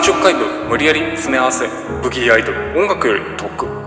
30回分無理やり詰め合わせブギーアイドル音楽より遠く La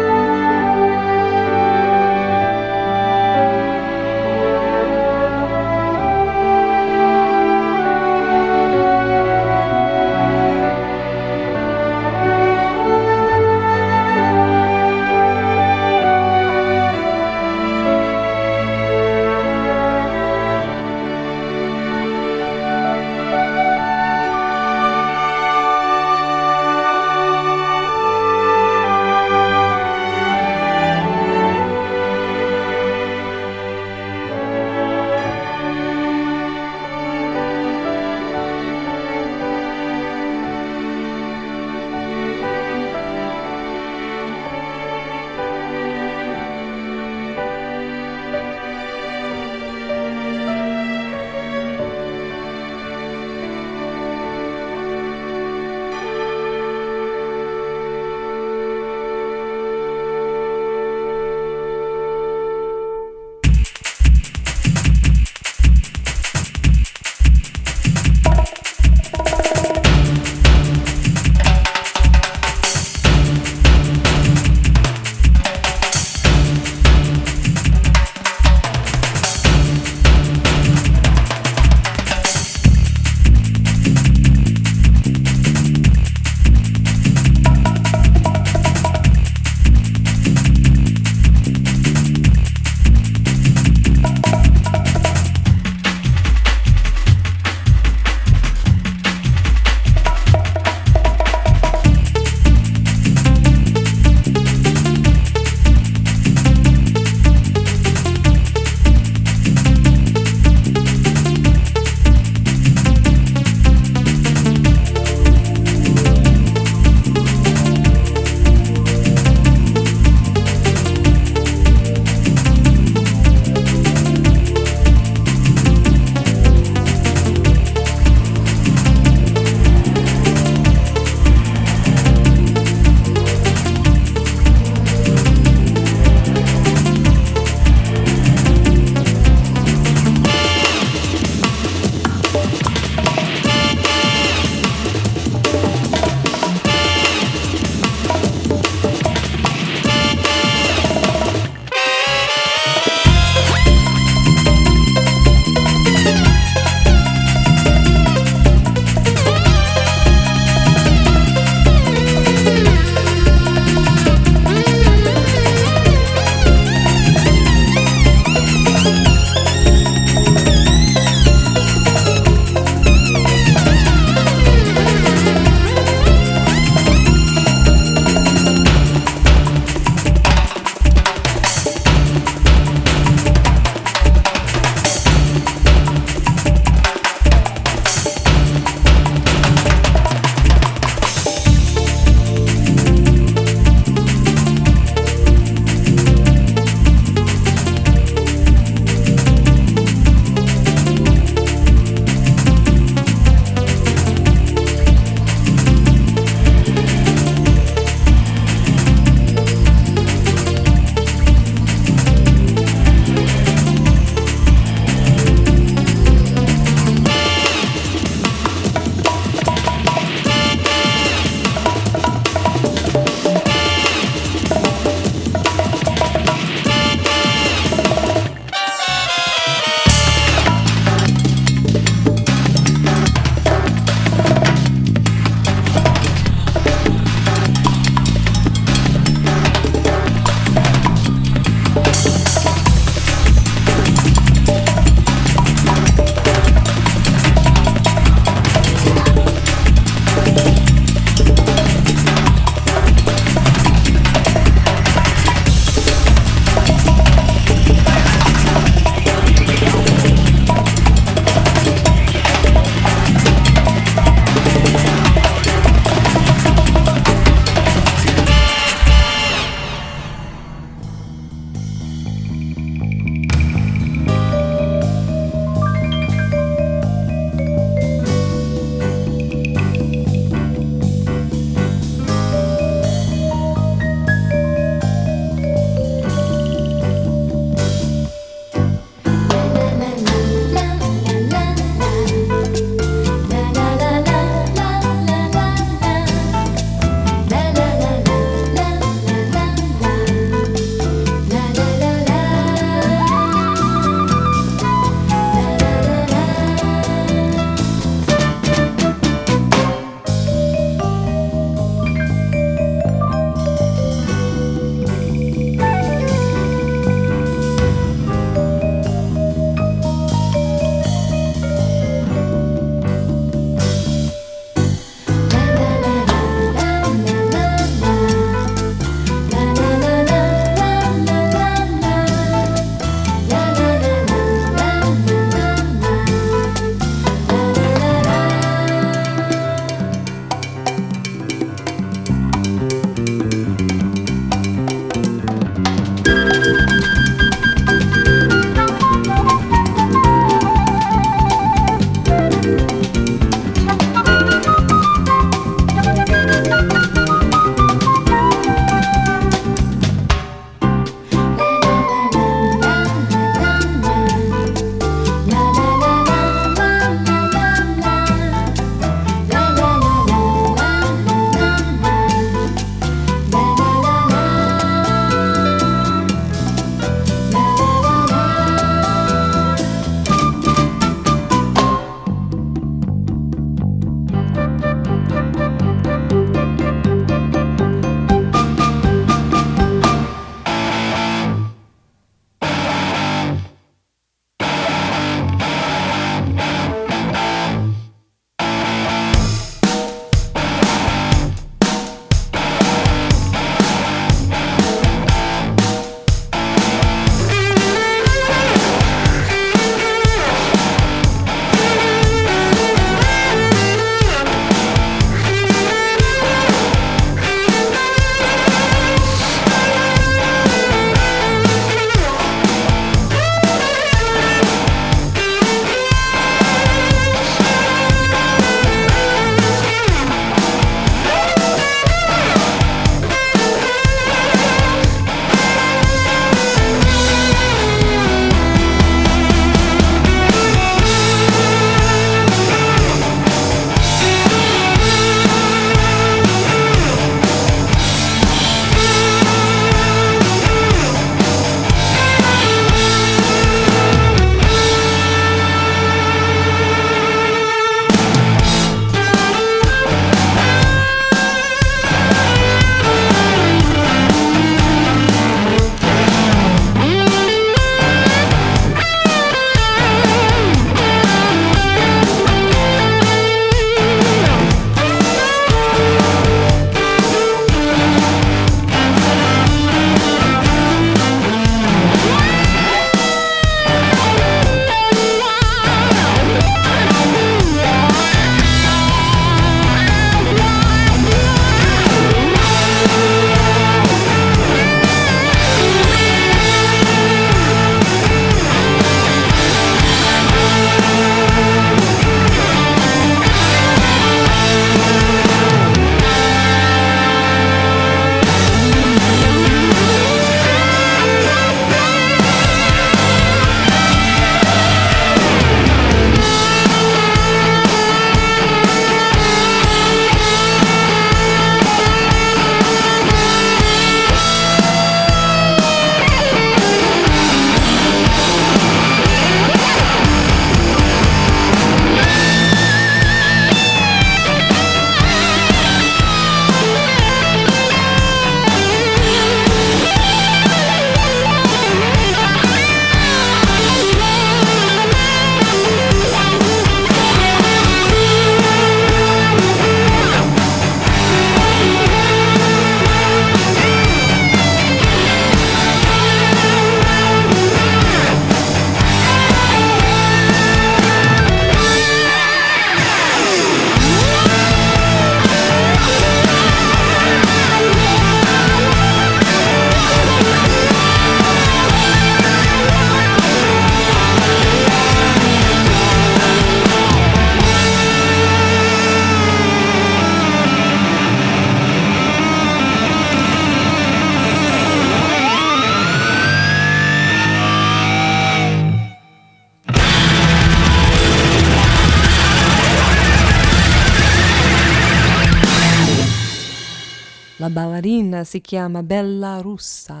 si chiama Bella Russa.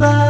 つ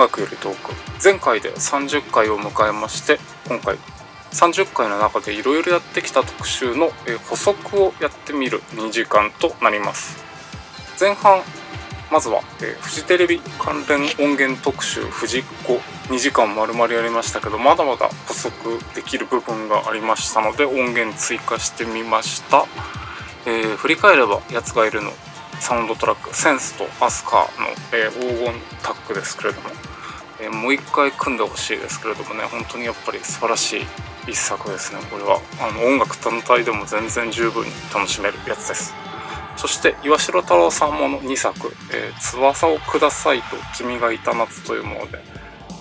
楽より遠く。前回で30回を迎えまして今回30回の中でいろいろやってきた特集の、補足をやってみる2時間となります。前半まずは、えフジテレビ関連音源特集フジっ子2時間丸々やりましたけどまだまだ補足できる部分がありましたので音源追加してみました、えー振り返ればやつがいるのサウンドトラックセンスとアスカーの、えー黄金タッグですけれども、えーもう一回組んでほしいですけれどもね本当にやっぱり素晴らしい一作ですねこれは。あの音楽単体でも全然十分に楽しめるやつです。そして岩城太郎さんもの2作「えー翼をください」と「君がいた夏」というもので。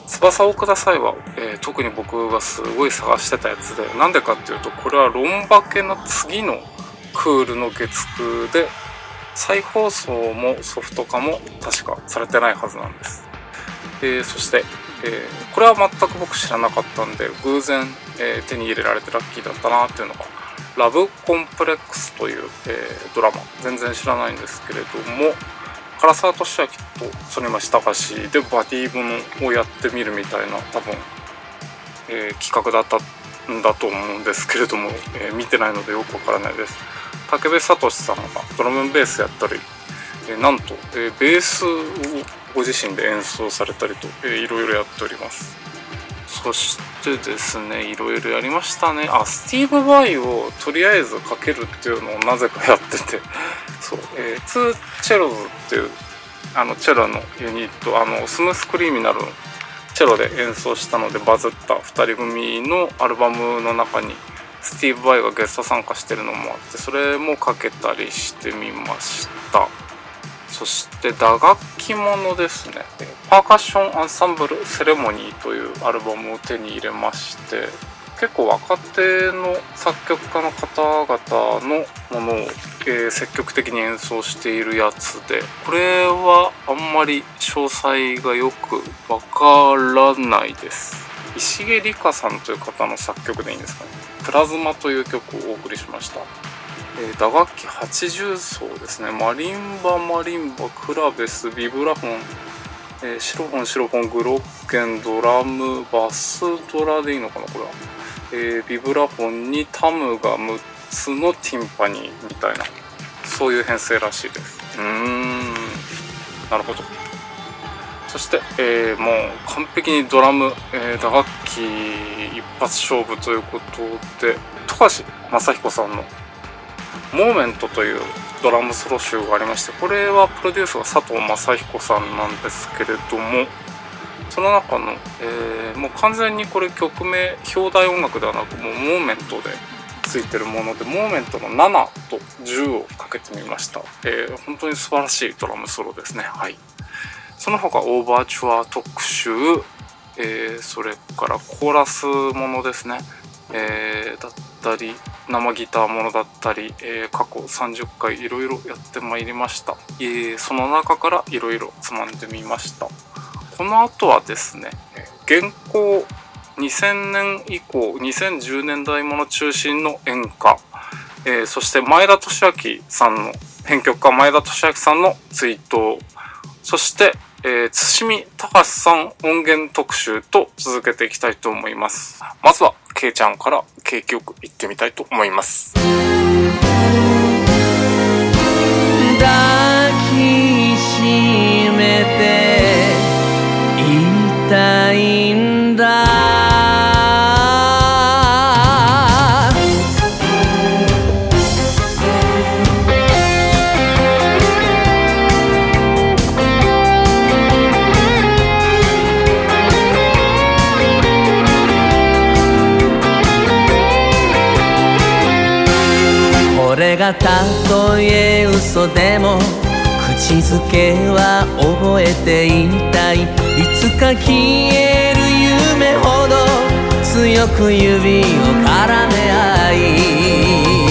翼をくださいは、えー特に僕がすごい探してたやつでなんでかっていうとこれはロンバケの次のクールの月9で再放送もソフト化も確かされてないはずなんです、えーそして、えーこれは全く僕知らなかったんで偶然、えー手に入れられてラッキーだったなっていうのが「ラブコンプレックス」という、えドラマ。全然知らないんですけれども唐沢俊明と反町隆史でバディーものをやってみるみたいな多分、え企画だったんだと思うんですけれども、え見てないのでよくわからないです。武部聡志さんがドラムベースやったり、えなんと、えベースをご自身で演奏されたりと、えーいろいろやっております。そしてですねいろいろやりましたね。あスティーブ・バイをとりあえずかけるっていうのをなぜかやってて。そう、えー、2CELLOS っていうあのチェロのユニットあの Smooth Criminal のチェロで演奏したのでバズった2人組のアルバムの中にスティーブ・バイがゲスト参加してるのもあってそれもかけたりしてみました。そして打楽器ものですね。パーカッションアンサンブルセレモニーというアルバムを手に入れまして結構若手の作曲家の方々のものを、えー積極的に演奏しているやつでこれはあんまり詳細がよくわからないです。石毛理香さんという方の作曲でいいんですかね「プラズマ」という曲をお送りしました。えー打楽器80奏ですね。マリンバマリンバクラベスビブラフォン、えーシロフォンシロフォングロッケンドラムバスドラでいいのかなこれは、えービブラフォンにタムが6つのティンパニーみたいな。そういう編成らしいです。うーん。なるほど。そして、えーもう完璧にドラム、えー打楽器一発勝負ということで富樫正彦さんの「モーメント」というドラムソロ集がありましてこれはプロデュースが佐藤正彦さんなんですけれどもその中の、えーもう完全にこれ曲名表題音楽ではなくもうモーメントでついてるものでモーメントの7と10をかけてみました、えー本当に素晴らしいドラムソロですね。はい。その他オーバーチュア特集、えーそれからコーラスものですね、えーだったり生ギターものだったり、えー過去30回いろいろやってまいりました、えーその中からいろいろつまんでみました。この後はですね現行2000年以降2010年代もの中心の演歌、えーそして前田俊明さんの編曲家前田俊明さんの追悼そして、えー、津見隆さん音源特集と続けていきたいと思います。まずはけいちゃんから景気よく行ってみたいと思います。たとえ嘘でも口づけは覚えていたい。いつか消える夢ほど強く指を絡め合い。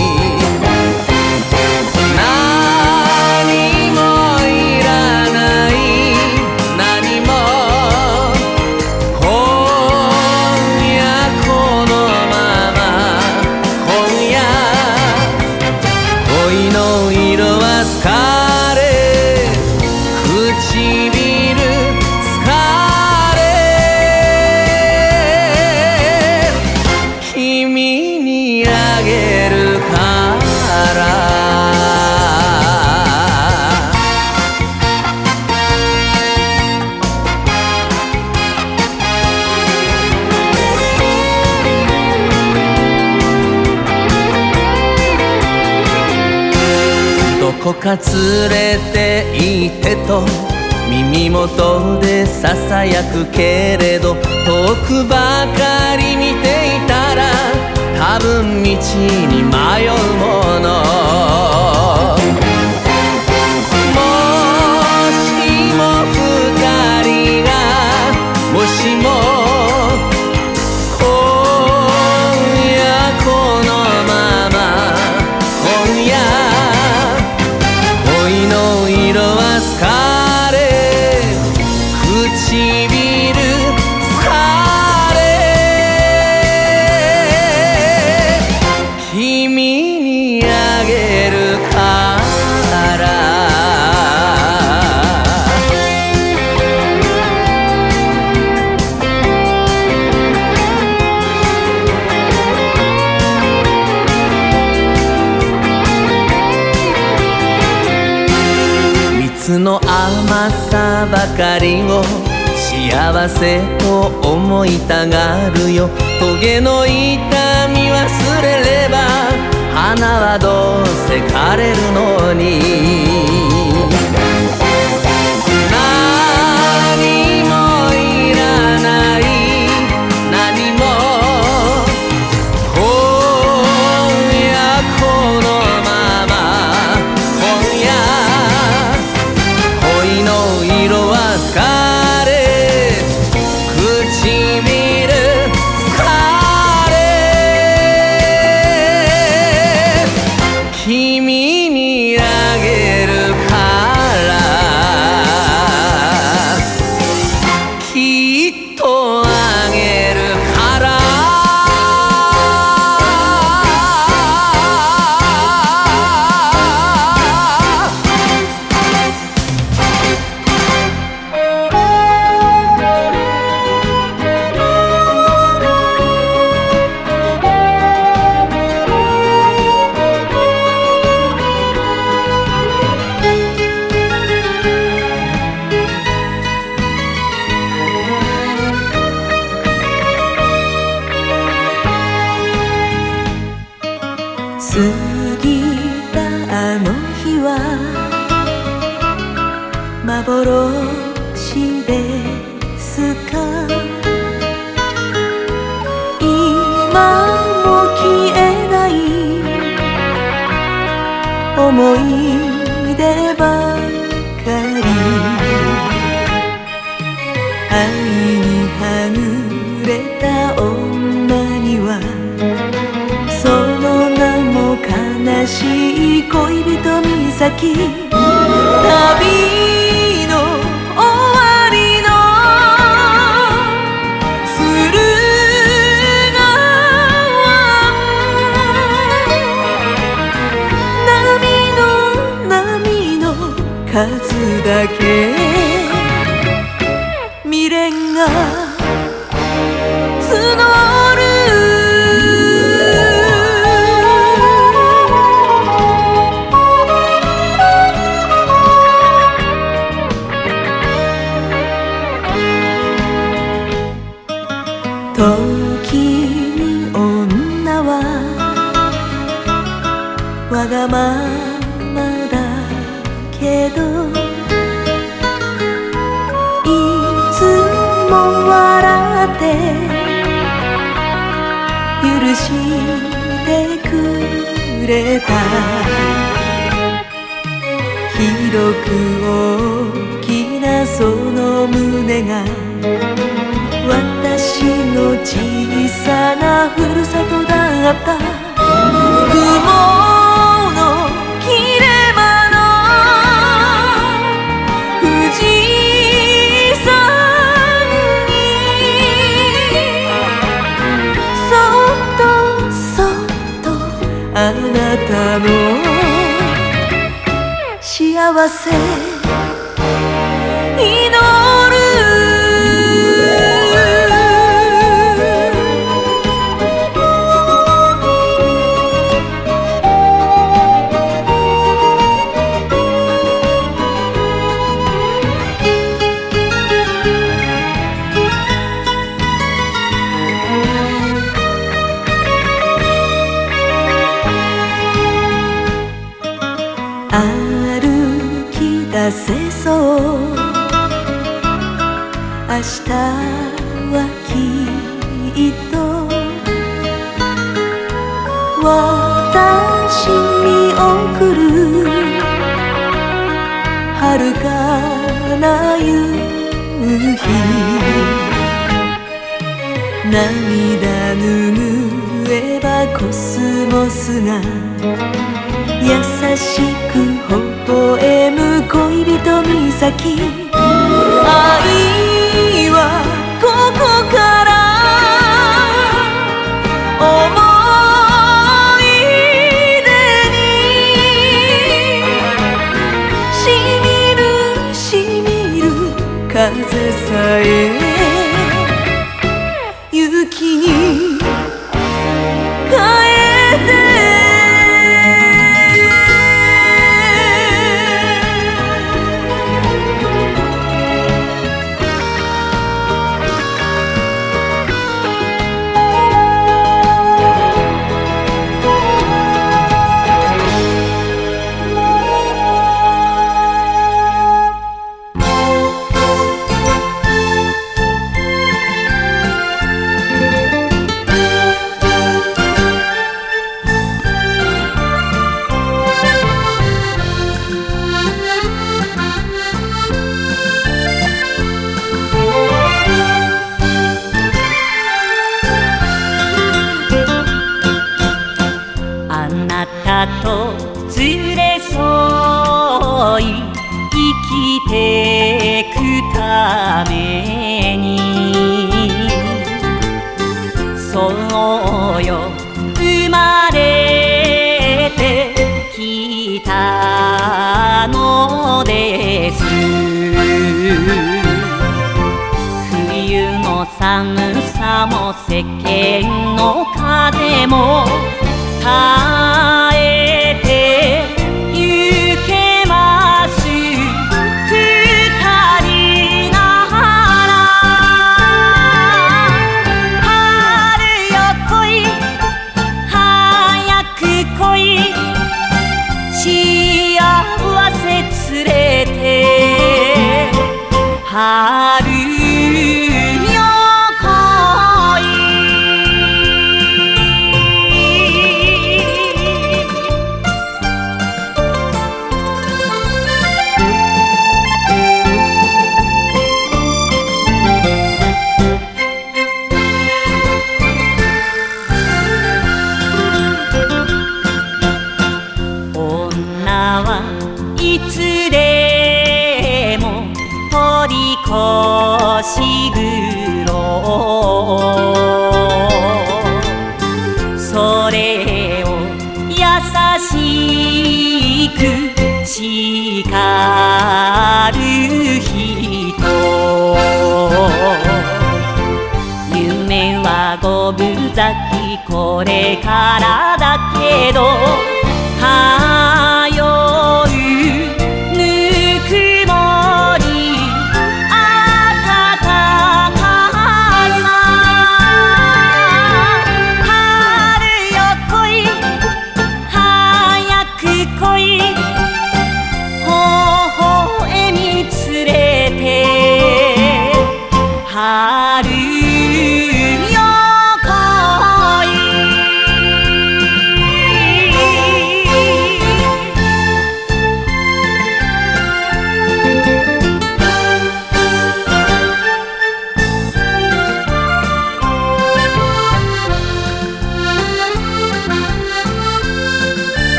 か連れて行ってと耳元でささやくけれど遠くばかり見ていたら多分道に迷うもの。愛を幸せと思いたがるよ。トゲの痛み忘れれば花はどうせ枯れるのに。は幻ですか？今も消えない思い出ばかり。愛にはぐれた女にはその名も悲しい。先旅の終わりの駿河湾。波の波の数だ大きなその胸が私の小さなふるさとだった。雲の切れ間の富士山に。そっとそっとあなたの幸が優しい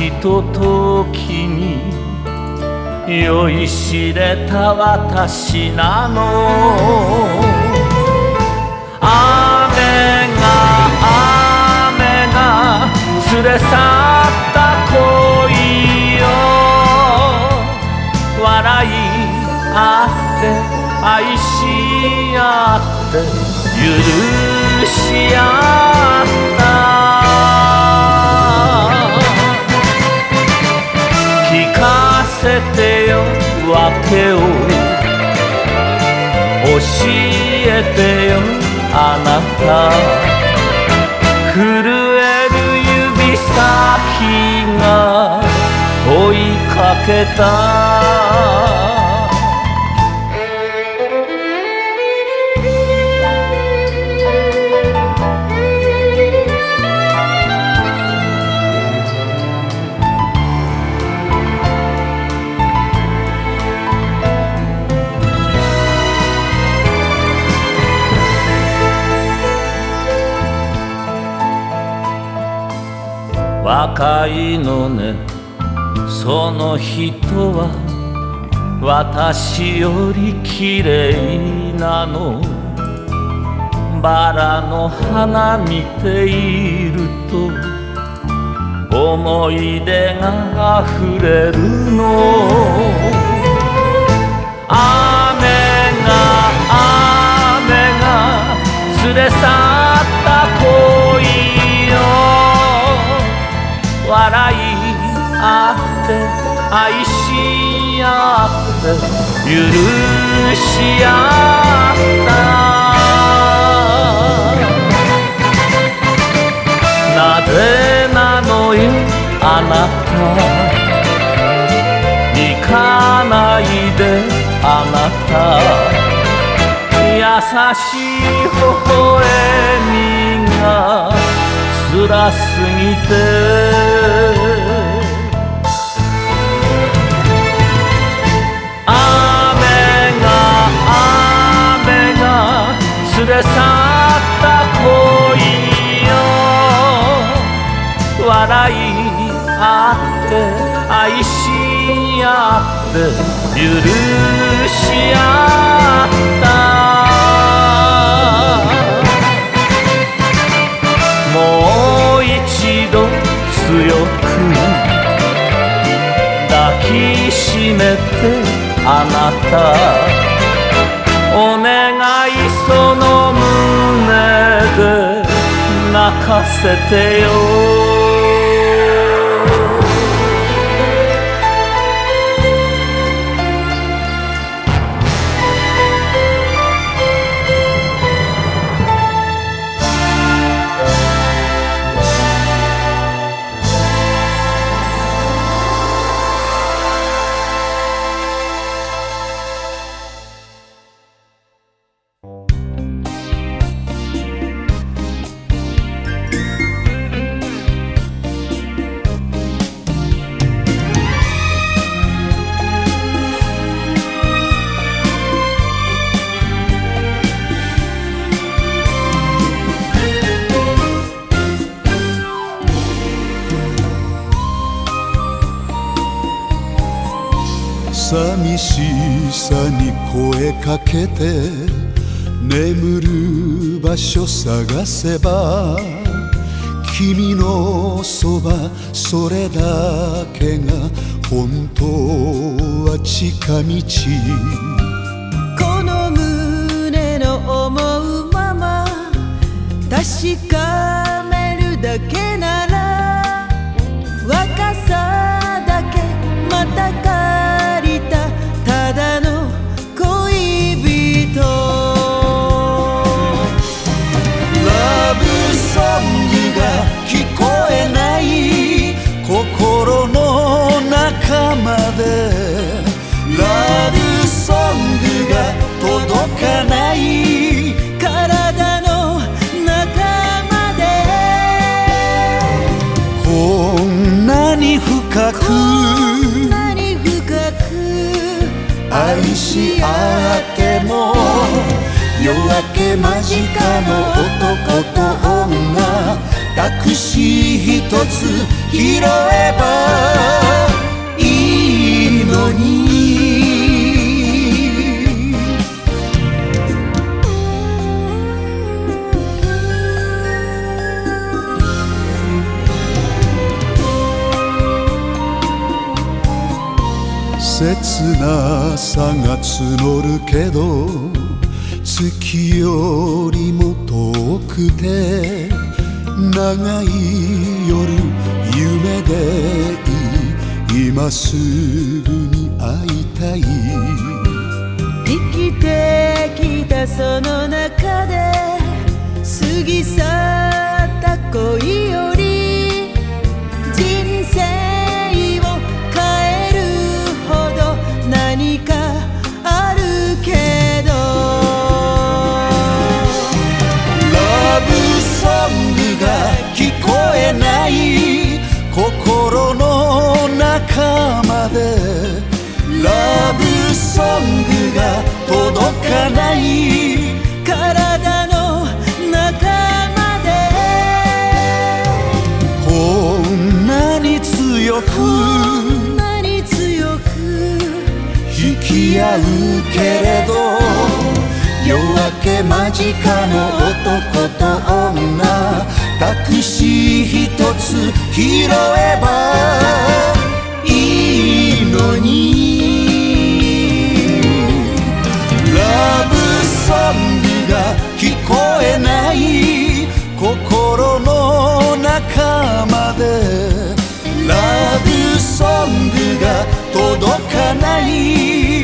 ひとときに酔いしれた私なの。雨が雨が連れ去った恋よ笑い合って愛し合って許し合ったせてよ訳を教えてよあなた。震える指先が追いかけた。若いのね。その人は私より綺麗なの。バラの花見ていると思い出が溢れるの。雨が雨が連れ去った恋笑い合って愛し合って許し合った。なぜなのよあなた。行かないであなた。優しい微笑みが。辛すぎて。雨が雨が連れ去った恋よ。笑い合って愛し合って許し合った強く抱きしめてあなたお願いその胸で泣かせてよかけて眠る場所探せば君のそばそれだけが本当は近道。この胸の思うまま確か愛し合っても夜明け間近の男と女タクシー一つ拾えばいいのに。切なさが募るけど月よりも遠くて長い夜夢でいい。今すぐに会いたい。生きてきたその中で過ぎ去った恋よりソングが聞こえない心の中まで。ラブソングが届かない。体の中まで。こんなに強く。こんなに強く。引き合うけれどけ間近の男と女。タクシー一つ拾えばいいのに。ラブソングが聞こえない。心の中まで。ラブソングが届かない。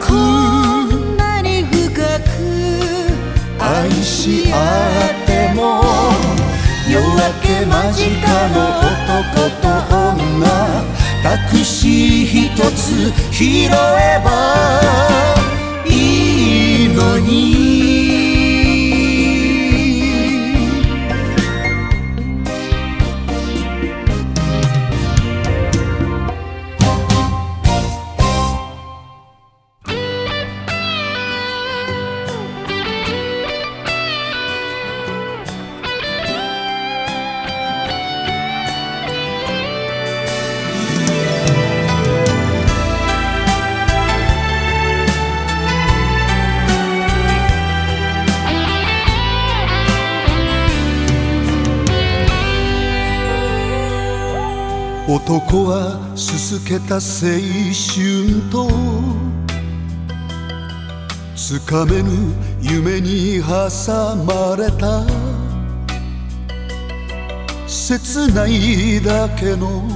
こんなに深く愛し合っても夜明け間近の男と女タクシー一つ拾えばいいのに。けた青春とつかめぬ夢に挟まれた切ないだけの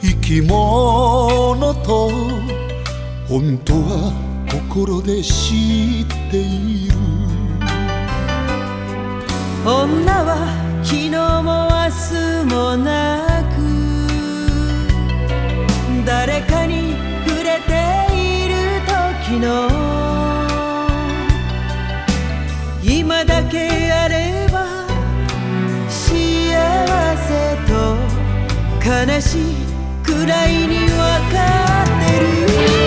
生き物と本当は心で知っている。女は昨日も明日もなく誰かに触れている時の。今だけあれば幸せと悲しいくらいに分かってる。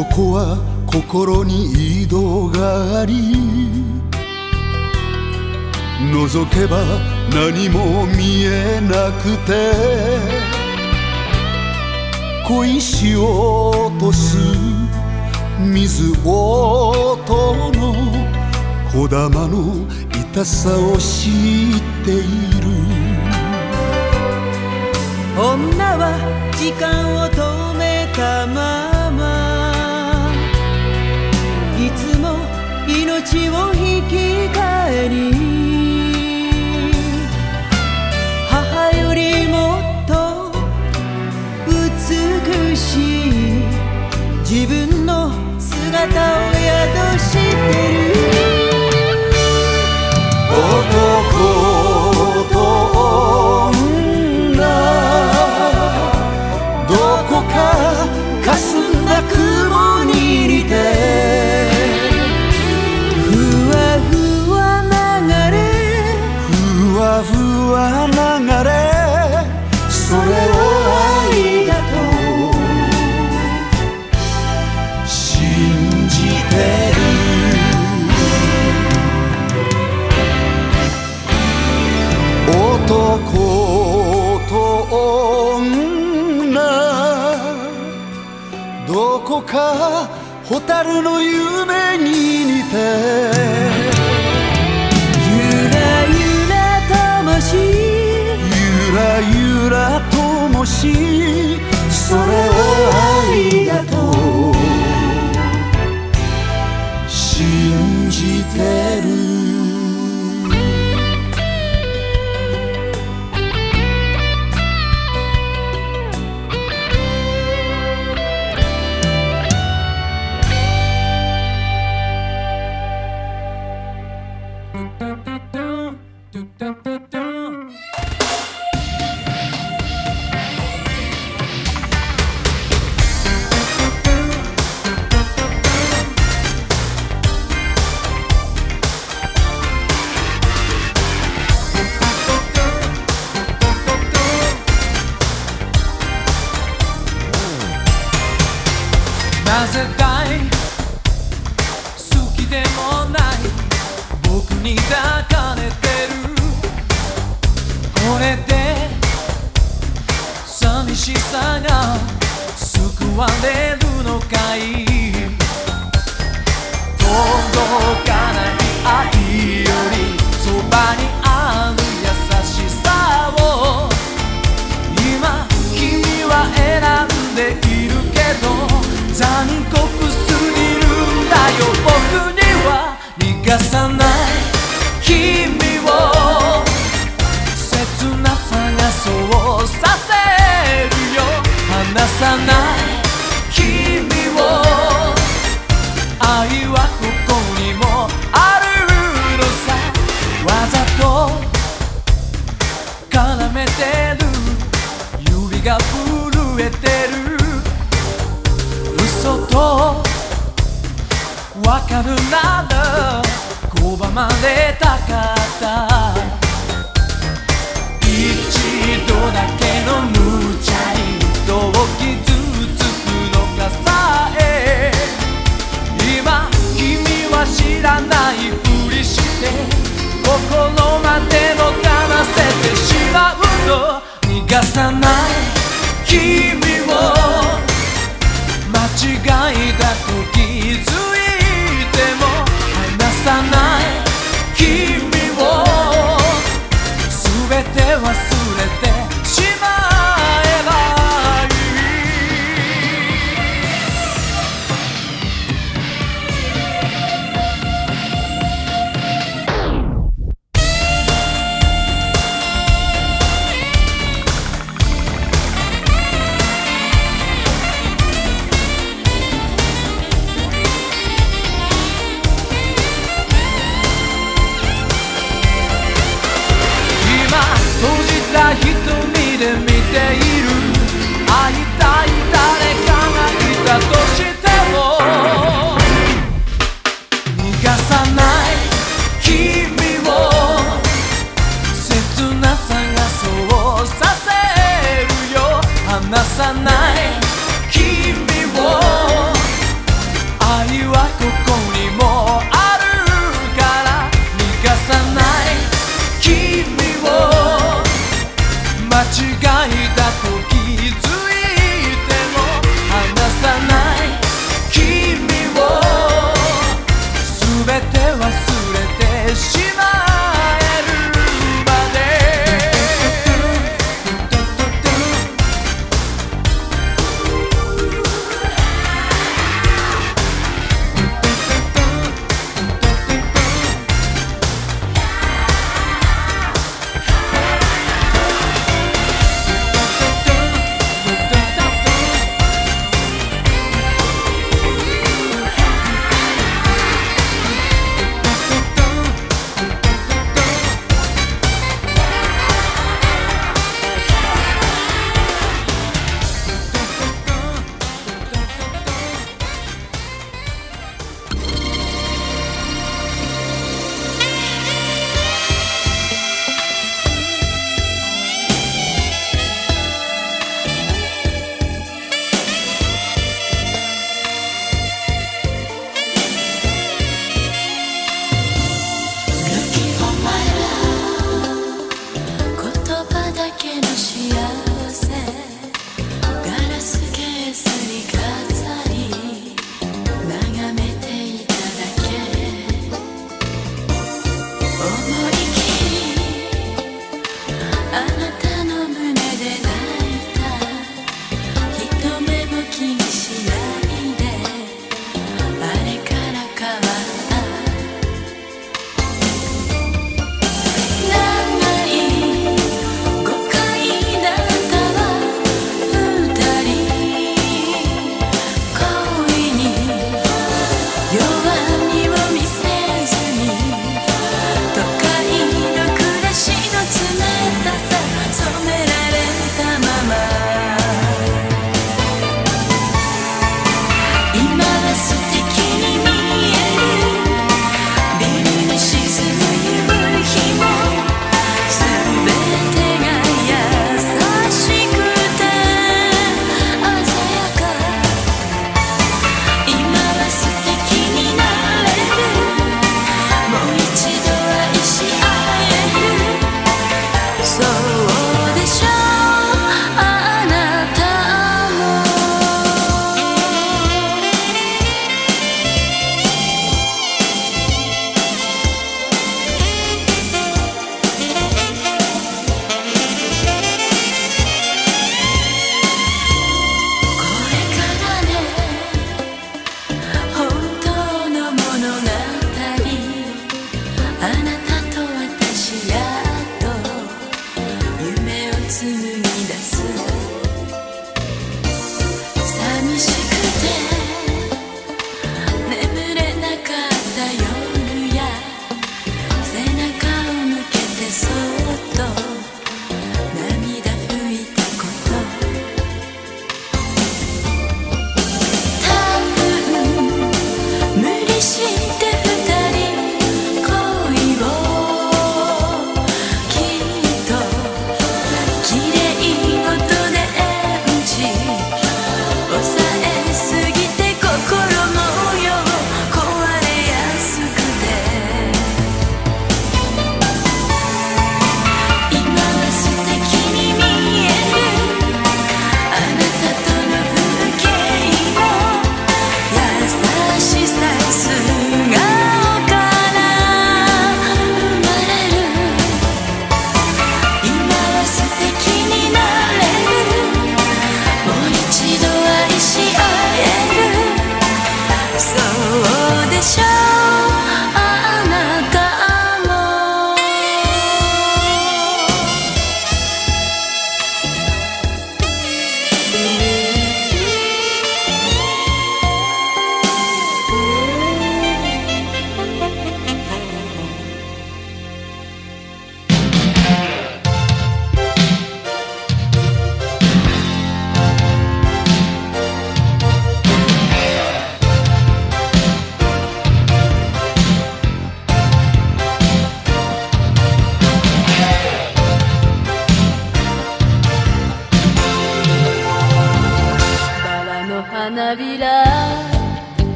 そこは心に井戸があり覗けば何も見えなくて小石を落とす水音の小玉の痛さを知っている。女は時間を止めたまま街を引き返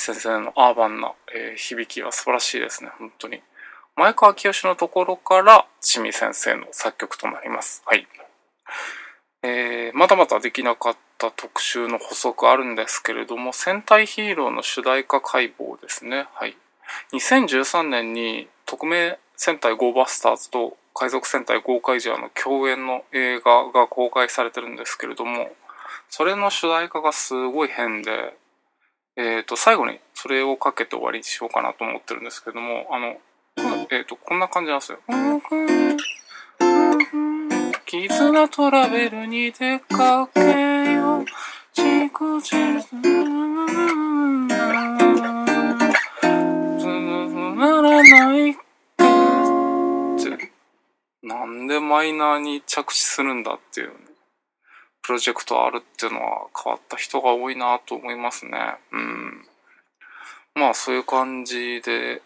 先生のアーバンな、えー響きは素晴らしいですね、本当に。前川清のところから津見先生の作曲となります。はい。えーまだまだできなかった特集の補足あるんですけれども、戦隊ヒーローの主題歌解剖ですね。はい。2013年に特命戦隊ゴーバスターズと海賊戦隊ゴーカイジャーの共演の映画が公開されてるんですけれども、それの主題歌がすごい変で、えっ、と、最後にそれをかけて終わりにしようかなと思ってるんですけども、あの、えっ、と、こんな感じなんですよ。絆トラベルに出かけよう。ちくちならないって、なんでマイナーに着地するんだっていうね。プロジェクトあるっていうのは変わった人が多いなと思いますね。うん。まあそういう感じで、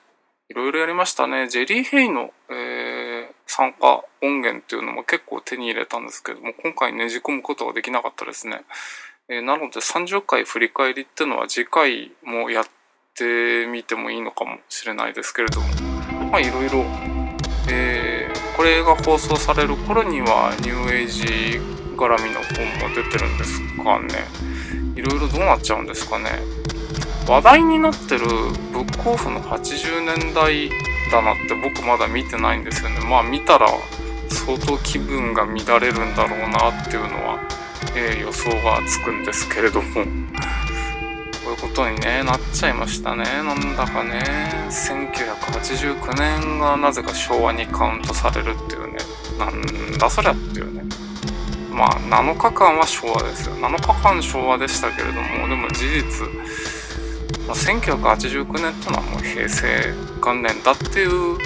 いろいろやりましたね。ジェリー・ヘイの、えー参加音源っていうのも結構手に入れたんですけども、今回ねじ込むことができなかったですね。えーなので30回振り返りっていうのは次回もやってみてもいいのかもしれないですけれども、まあいろいろ、えーこれが放送される頃にはニューエイジ絡みの本も出てるんですかね。いろいろどうなっちゃうんですかね。話題になってるブックオフの80年代だなって僕まだ見てないんですよね。まあ見たら相当気分が乱れるんだろうなっていうのは、えー予想がつくんですけれども。こういうことにね、なっちゃいましたね。なんだかね。1989年がなぜか昭和にカウントされるっていうね。なんだそりゃっていうね。まあ7日間は昭和ですよ。7日間昭和でしたけれども、でも事実、まあ、1989年っていうのはもう平成元年だっていう、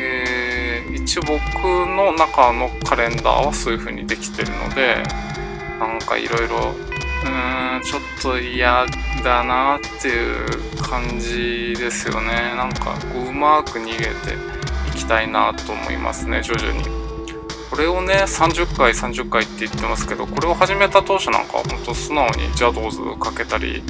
えー一僕の中のカレンダーはそういう風にできてるので、なんかいろいろ、うん、ちょっと嫌だなっていう感じですよね。なんかこううまく逃げていきたいなと思いますね、徐々に。これをね、30回、30回って言ってますけど、これを始めた当初なんかは本当素直にジャドーズかけたり、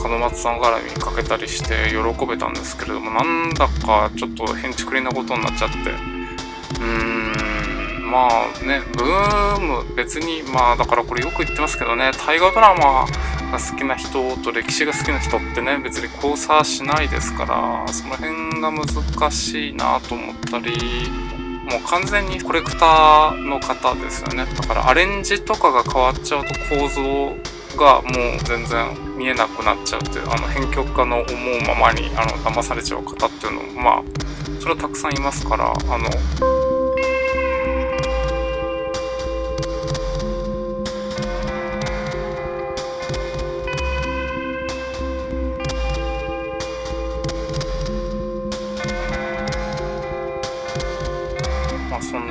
門松さん絡みかけたりして喜べたんですけれども、なんだかちょっと変ちくりなことになっちゃって、うーん、まあね、ブーム、別に、まあだからこれよく言ってますけどね、大河ドラマが好きな人と歴史が好きな人ってね、別に交差しないですから、その辺が難しいなと思ったり、もう完全にコレクターの方ですよね。だからアレンジとかが変わっちゃうと構造がもう全然見えなくなっちゃうっていう、あの編曲家の思うままにあの騙されちゃう方っていうのも、まあ、それはたくさんいますから、あの、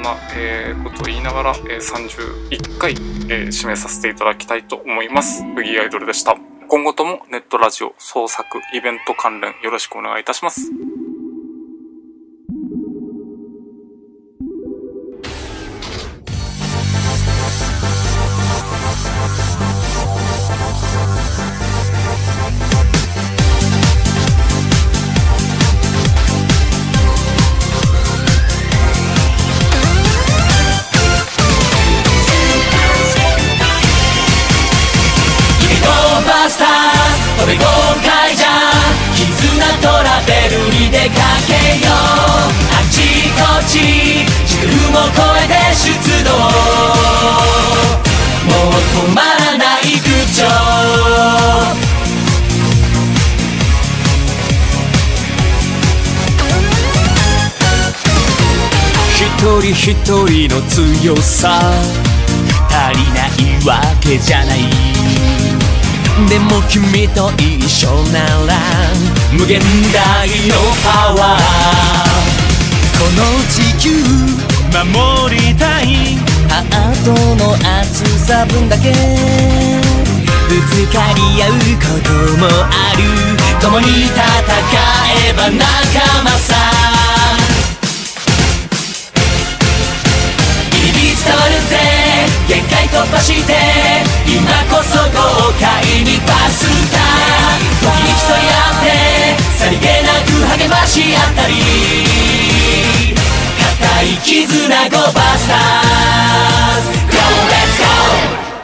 な、えーことを言いながら、えー31回、えー締めさせていただきたいと思います。ブギーアイドルでした。今後ともネットラジオ、創作、イベント関連よろしくお願いいたします。トラベルに出かけようあちこち時空も超えて出動もう止まらない口調一人一人の強さ。足りないわけじゃない。でも君と一緒なら無限大のパワー。この地球守りたい。ハートの熱さ分だけ。ぶつかり合うこともある。共に戦えば仲間さ。限界突破して今こそ豪快にパスタ時に競い合ってさりげなく励まし合ったり。固い絆ゴバスターズ。Go let's go!